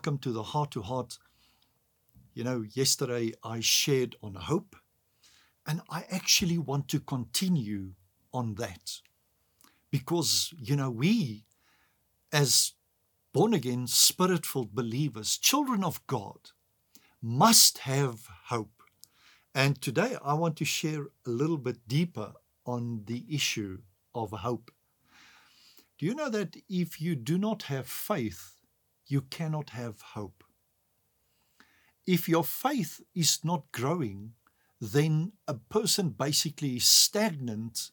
welcome to the Heart to Heart. You know, yesterday I shared on hope, and I actually want to continue on that because, you know, we as born again, spirit filled believers, children of God, must have hope. And today I want to share a little bit deeper on the issue of hope. Do you know that if you do not have faith, you cannot have hope? If your faith is not growing, then a person basically is stagnant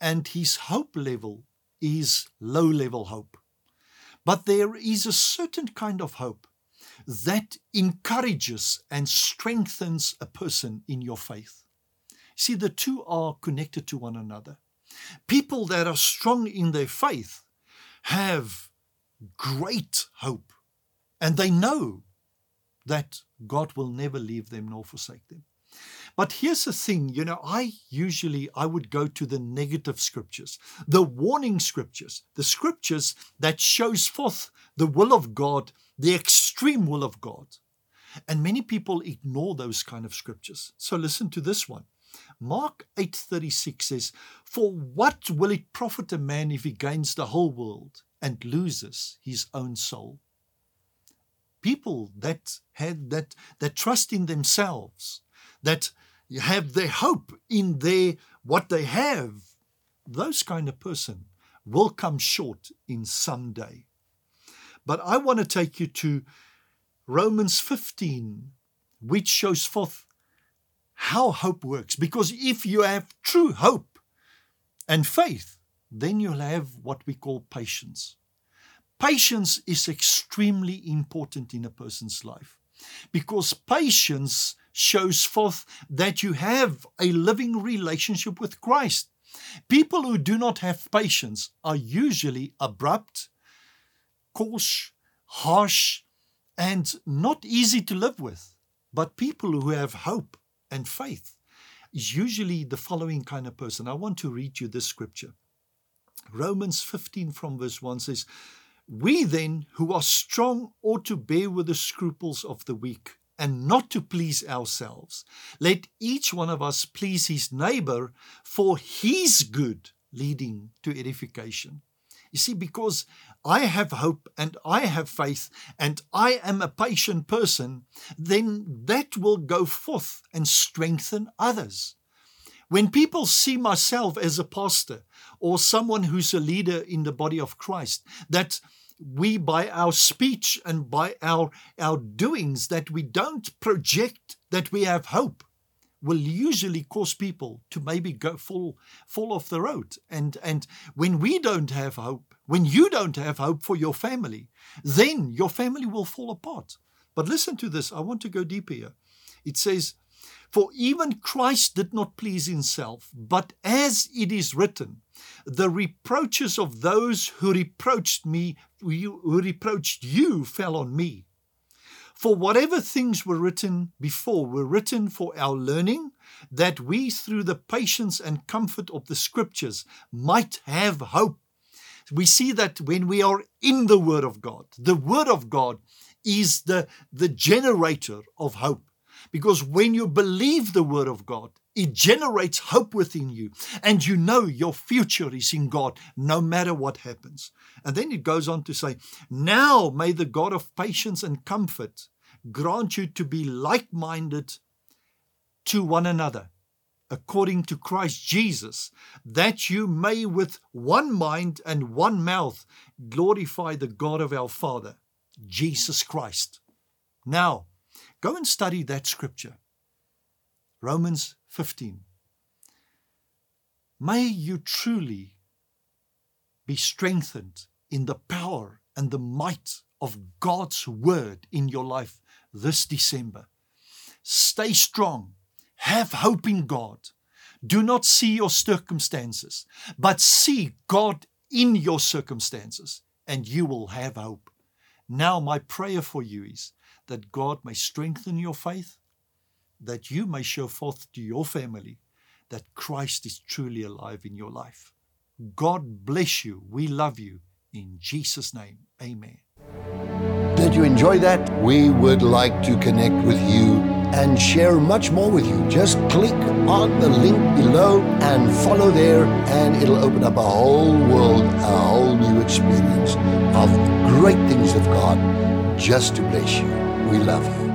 and his hope level is low level hope. But there is a certain kind of hope that encourages and strengthens a person in your faith. See, the two are connected to one another. People that are strong in their faith have great hope, and they know that God will never leave them nor forsake them. But here's the thing, you know, I usually I would go to the negative scriptures, the warning scriptures, the scriptures that shows forth the will of God, the extreme will of God. And many people ignore those kind of scriptures. So listen to this one. Mark 8:36 says, "For what will it profit a man if he gains the whole world and loses his own soul?" People that had that that trust in themselves, that have their hope in their what they have, those kind of person will come short in some day. But I want to take you to Romans 15, which shows forth how hope works. Because if you have true hope and faith, then you'll have what we call patience. Patience is extremely important in a person's life because patience shows forth that you have a living relationship with Christ. People who do not have patience are usually abrupt, coarse, harsh, and not easy to live with. But people who have hope and faith is usually the following kind of person. I want to read you this scripture. Romans 15 from verse 1 says, We then who are strong ought to bear with the scruples of the weak and not to please ourselves. Let each one of us please his neighbor for his good, leading to edification. You see, because I have hope and I have faith and I am a patient person, then that will go forth and strengthen others. When people see myself as a pastor or someone who's a leader in the body of Christ, that we by our speech and by our our doings that we don't project that we have hope will usually cause people to maybe go fall fall off the road. And and when we don't have hope when you don't have hope for your family then your family will fall apart. But listen to this. I want to go deeper here. It says for even Christ did not please himself, but as it is written, the reproaches of those who reproached me, who reproached you, fell on me. For whatever things were written before were written for our learning, that we through the patience and comfort of the scriptures might have hope. We see that when we are in the Word of God, the Word of God is the, the generator of hope. Because when you believe the Word of God, it generates hope within you, and you know your future is in God no matter what happens. And then it goes on to say, Now may the God of patience and comfort grant you to be like minded to one another, according to Christ Jesus, that you may with one mind and one mouth glorify the God of our Father, Jesus Christ. Now, Go and study that scripture. Romans 15. May you truly be strengthened in the power and the might of God's word in your life this December. Stay strong. Have hope in God. Do not see your circumstances, but see God in your circumstances, and you will have hope. Now, my prayer for you is that God may strengthen your faith, that you may show forth to your family that Christ is truly alive in your life. God bless you. We love you. In Jesus' name, amen. Did you enjoy that. We would like to connect with you and share much more with you. Just click on the link below and follow there, and it'll open up a whole world, a whole new experience of great things of God just to bless you. We love you.